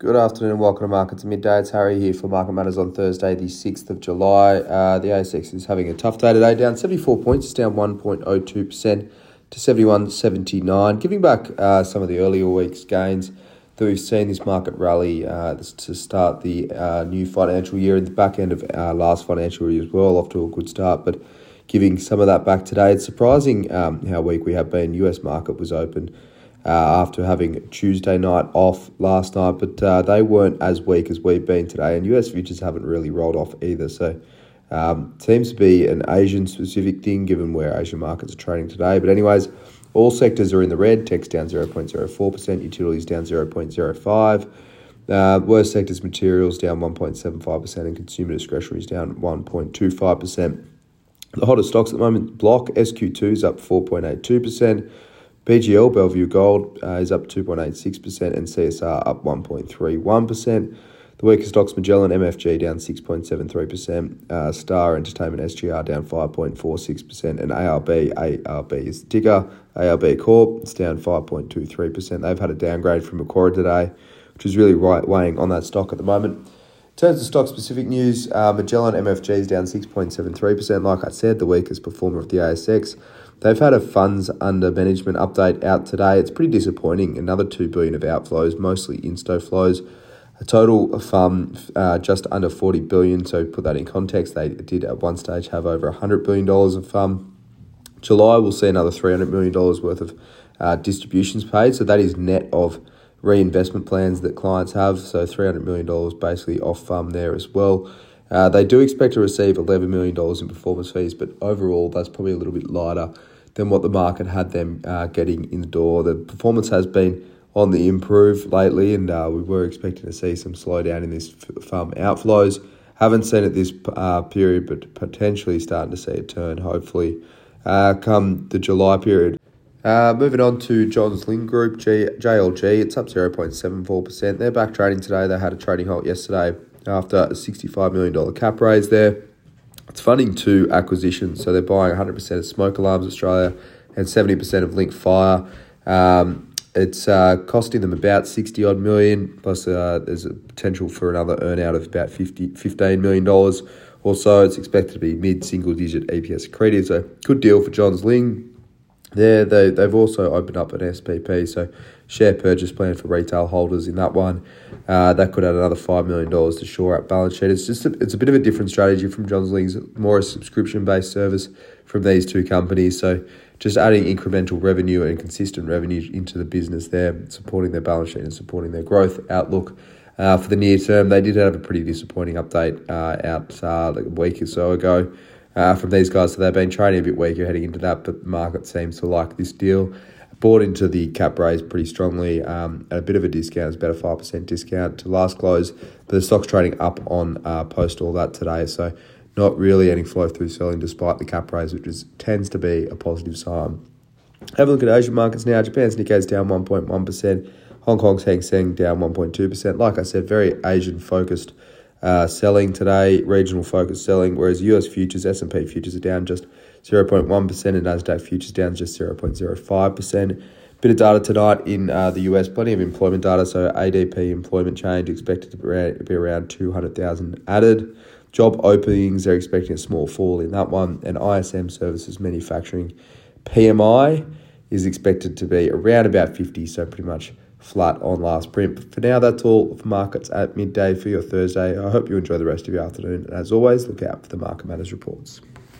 Good afternoon and welcome to Markets Midday. It's Harry here for Market Matters on Thursday, the 6th of July. Uh, the ASX is having a tough day today, down 74 points, it's down 1.02% to 71.79, giving back uh, some of the earlier week's gains that we've seen this market rally uh, to start the uh, new financial year in the back end of our last financial year as well, off to a good start, but giving some of that back today. It's surprising um, how weak we have been. US market was open uh, after having Tuesday night off last night, but uh, they weren't as weak as we've been today, and US futures haven't really rolled off either. So, um, seems to be an Asian specific thing given where Asian markets are trading today. But, anyways, all sectors are in the red. Tech's down 0.04%, utilities down 0.05%. Uh, worst sectors, materials down 1.75%, and consumer discretionary is down 1.25%. The hottest stocks at the moment, Block SQ2 is up 4.82%. BGL, Bellevue Gold, uh, is up 2.86% and CSR up 1.31%. The weakest stocks, Magellan MFG down 6.73%, uh, Star Entertainment SGR down 5.46%, and ARB, ARB is ticker, ARB Corp, it's down 5.23%. They've had a downgrade from Macquarie today, which is really right weighing on that stock at the moment. In terms of stock specific news, uh, Magellan MFG is down 6.73%. Like I said, the weakest performer of the ASX. They've had a funds under management update out today. It's pretty disappointing. Another two billion of outflows, mostly insto flows. A total of um, uh, just under 40 billion. So put that in context, they did at one stage have over 100 billion dollars of um, July we'll see another 300 million dollars worth of uh, distributions paid. So that is net of reinvestment plans that clients have. So 300 million dollars basically off um, there as well. Uh, they do expect to receive $11 million in performance fees, but overall, that's probably a little bit lighter than what the market had them uh, getting in the door. The performance has been on the improve lately, and uh, we were expecting to see some slowdown in this farm outflows. Haven't seen it this uh, period, but potentially starting to see a turn, hopefully, uh, come the July period. Uh, moving on to Johns Lyng Group, G- JLG, it's up 0.74%. They're back trading today. They had a trading halt yesterday after a $65 million cap raise there. It's funding two acquisitions, so they're buying 100% of Smoke Alarms Australia and 70% of Link Fire. Um, it's uh, costing them about 60 odd million, plus uh, there's a potential for another earnout of about 50, $15 million. Also, it's expected to be mid single digit EPS accretive, so good deal for Johns Lyng. There, they, they've also opened up an SPP, so share purchase plan for retail holders in that one. Uh, that could add another $5 million to shore up balance sheet. It's just a, it's a bit of a different strategy from Johns Lyng's, more a subscription based service from these two companies. So just adding incremental revenue and consistent revenue into the business there, supporting their balance sheet and supporting their growth outlook. Uh, for the near term, they did have a pretty disappointing update uh, out uh, like a week or so ago uh, from these guys. So they've been trading a bit weaker heading into that, but the market seems to like this deal. Bought into the cap raise pretty strongly um, at a bit of a discount. It's about a 5% discount to last close, but the stock's trading up on uh, post all that today. So not really any flow through selling despite the cap raise, which is, tends to be a positive sign. Have a look at Asian markets now. Japan's Nikkei's down 1.1%. Hong Kong's Hang Seng down 1.2%. Like I said, very Asian focused uh, selling today, regional focus selling, whereas US futures, S&P futures are down just 0.1% and Nasdaq futures down just 0.05%. Bit of data tonight in uh, the US, plenty of employment data. So ADP employment change expected to be around 200,000 added. Job openings, they're expecting a small fall in that one. And ISM services manufacturing PMI is expected to be around about 50, so pretty much flat on last print. But for now, that's all for markets at midday for your Thursday. I hope you enjoy the rest of your afternoon. And as always, look out for the Market Matters reports.